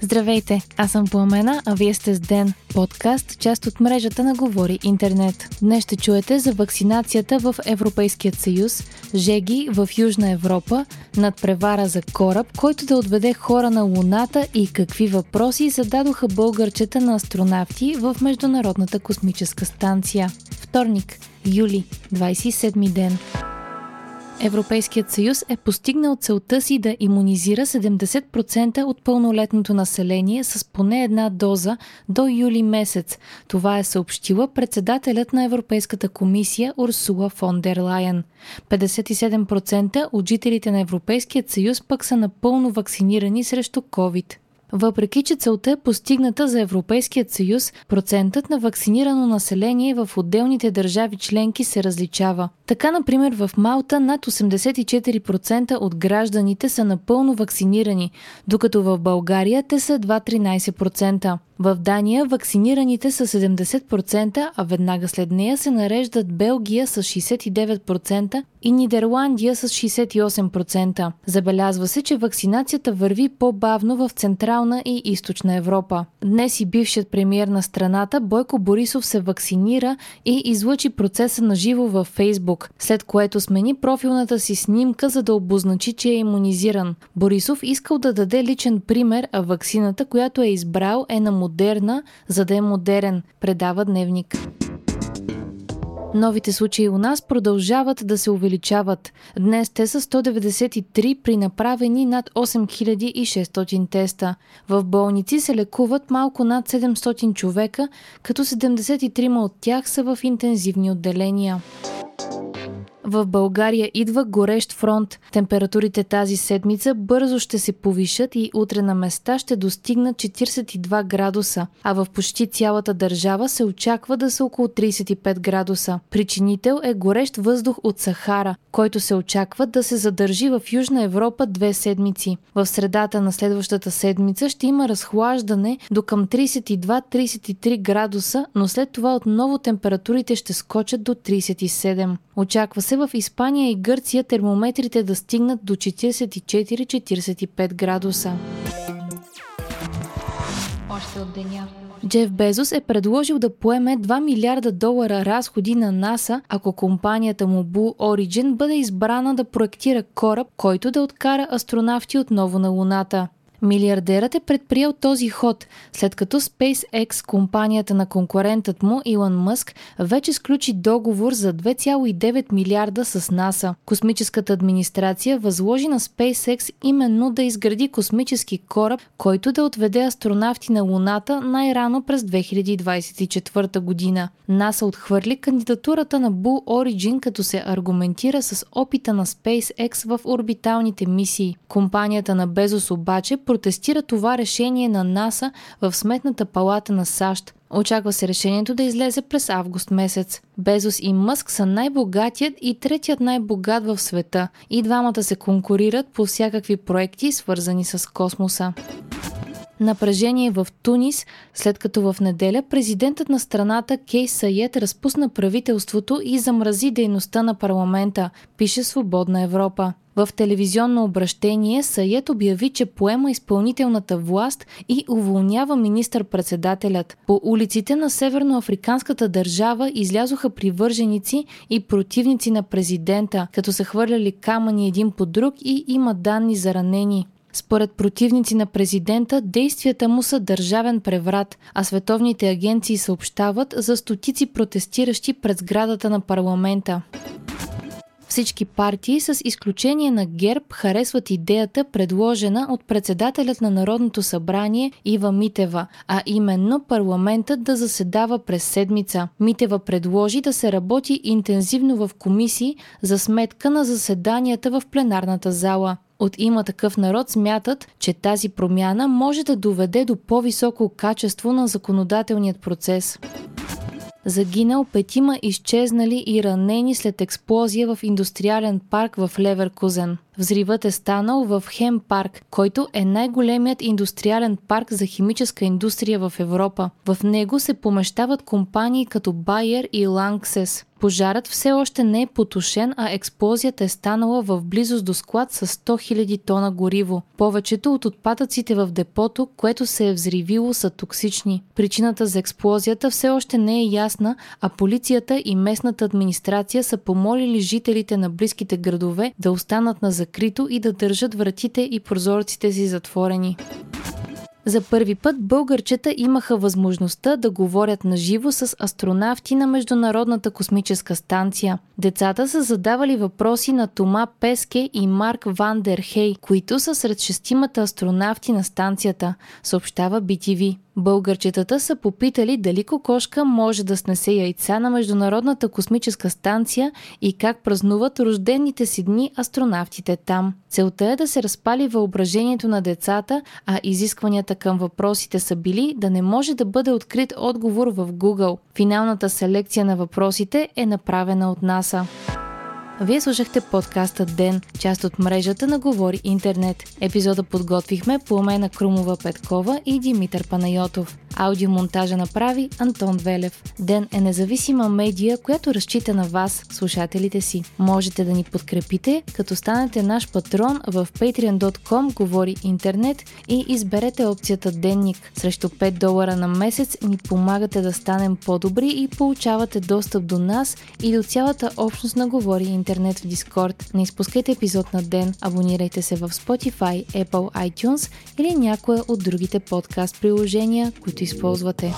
Здравейте, аз съм Пламена, а вие сте с Ден, подкаст, част от мрежата на Говори Интернет. Днес ще чуете за вакцинацията в Европейският съюз, жеги в Южна Европа, надпревара за кораб, който да отведе хора на Луната и какви въпроси зададоха българчета на астронавти в Международната космическа станция. Вторник, юли, 27 ден. Европейският съюз е постигнал целта си да иммунизира 70% от пълнолетното население с поне една доза до юли месец. Това е съобщила председателят на Европейската комисия Урсула фон дер Лайен. 57% от жителите на Европейският съюз пък са напълно вакцинирани срещу COVID. Въпреки, че целта е постигната за Европейският съюз, процентът на вакцинирано население в отделните държави членки се различава. Така, например, в Малта над 84% от гражданите са напълно вакцинирани, докато в България те са едва 13%. В Дания вакцинираните са 70%, а веднага след нея се нареждат Белгия с 69% и Нидерландия с 68%. Забелязва се, че вакцинацията върви по-бавно в Централна и Източна Европа. Днес и бившият премьер на страната Бойко Борисов се вакцинира и излъчи процеса на живо във Фейсбук, след което смени профилната си снимка, за да обозначи, че е иммунизиран. Борисов искал да даде личен пример, а вакцината, която е избрал, е на модерна, за да е модерен, предава Дневник. Новите случаи у нас продължават да се увеличават. Днес те са 193 при направени над 8600 теста. В болници се лекуват малко над 700 човека, като 73 от тях са в интензивни отделения. В България идва горещ фронт. Температурите тази седмица бързо ще се повишат и утре на места ще достигнат 42 градуса, а в почти цялата държава се очаква да са около 35 градуса. Причинител е горещ въздух от Сахара, който се очаква да се задържи в Южна Европа две седмици. В средата на следващата седмица ще има разхлаждане до към 32-33 градуса, но след това отново температурите ще скочат до 37. Очаква се в Испания и Гърция термометрите да стигнат до 44-45 градуса. Още от деня. Джеф Безос е предложил да поеме 2 милиарда долара разходи на НАСА, ако компанията му Blue Origin бъде избрана да проектира кораб, който да откара астронавти отново на Луната. Милиардерът е предприел този ход, след като SpaceX, компанията на конкурентът му Илон Мъск, вече сключи договор за 2,9 милиарда с НАСА. Космическата администрация възложи на SpaceX именно да изгради космически кораб, който да отведе астронавти на Луната най-рано през 2024 година. НАСА отхвърли кандидатурата на Blue Origin, като се аргументира с опита на SpaceX в орбиталните мисии. Компанията на Безос обаче протестира това решение на НАСА в Сметната палата на САЩ. Очаква се решението да излезе през август месец. Безос и Мъск са най-богатият и третият най-богат в света. И двамата се конкурират по всякакви проекти, свързани с космоса. Напрежение в Тунис, след като в неделя президентът на страната Кей Саед разпусна правителството и замрази дейността на парламента, пише Свободна Европа. В телевизионно обращение Саед обяви, че поема изпълнителната власт и уволнява министър-председателят. По улиците на северноафриканската държава излязоха привърженици и противници на президента, като са хвърляли камъни един по друг и има данни за ранени. Според противници на президента, действията му са държавен преврат, а световните агенции съобщават за стотици протестиращи пред сградата на парламента. Всички партии, с изключение на ГЕРБ, харесват идеята, предложена от председателят на Народното събрание Ива Митева, а именно парламентът да заседава през седмица. Митева предложи да се работи интензивно в комисии за сметка на заседанията в пленарната зала. От има такъв народ смятат, че тази промяна може да доведе до по-високо качество на законодателният процес загинал петима изчезнали и ранени след експлозия в индустриален парк в Леверкузен. Взривът е станал в Хем парк, който е най-големият индустриален парк за химическа индустрия в Европа. В него се помещават компании като Bayer и Lanxess. Пожарът все още не е потушен, а експлозията е станала в близост до склад с 100 000 тона гориво. Повечето от отпадъците в депото, което се е взривило, са токсични. Причината за експлозията все още не е ясна, а полицията и местната администрация са помолили жителите на близките градове да останат на закрито и да държат вратите и прозорците си затворени. За първи път българчета имаха възможността да говорят на живо с астронавти на Международната космическа станция. Децата са задавали въпроси на Тома Песке и Марк Вандер Хей, които са сред шестимата астронавти на станцията, съобщава BTV. Българчетата са попитали дали кокошка може да снесе яйца на Международната космическа станция и как празнуват рождените си дни астронавтите там. Целта е да се разпали въображението на децата, а изискванията към въпросите са били да не може да бъде открит отговор в Google. Финалната селекция на въпросите е направена от НАСА. Вие слушахте подкаста Ден, част от мрежата на Говори Интернет. Епизода подготвихме по Омена Крумова Петкова и Димитър Панайотов. Аудиомонтажа направи Антон Велев. Ден е независима медия, която разчита на вас, слушателите си. Можете да ни подкрепите, като станете наш патрон в patreon.com Говори Интернет и изберете опцията Денник. Срещу 5 долара на месец ни помагате да станем по-добри и получавате достъп до нас и до цялата общност на Говори Интернет в Дискорд. Не изпускайте епизод на ден, абонирайте се в Spotify, Apple iTunes или някое от другите подкаст приложения, които използвате.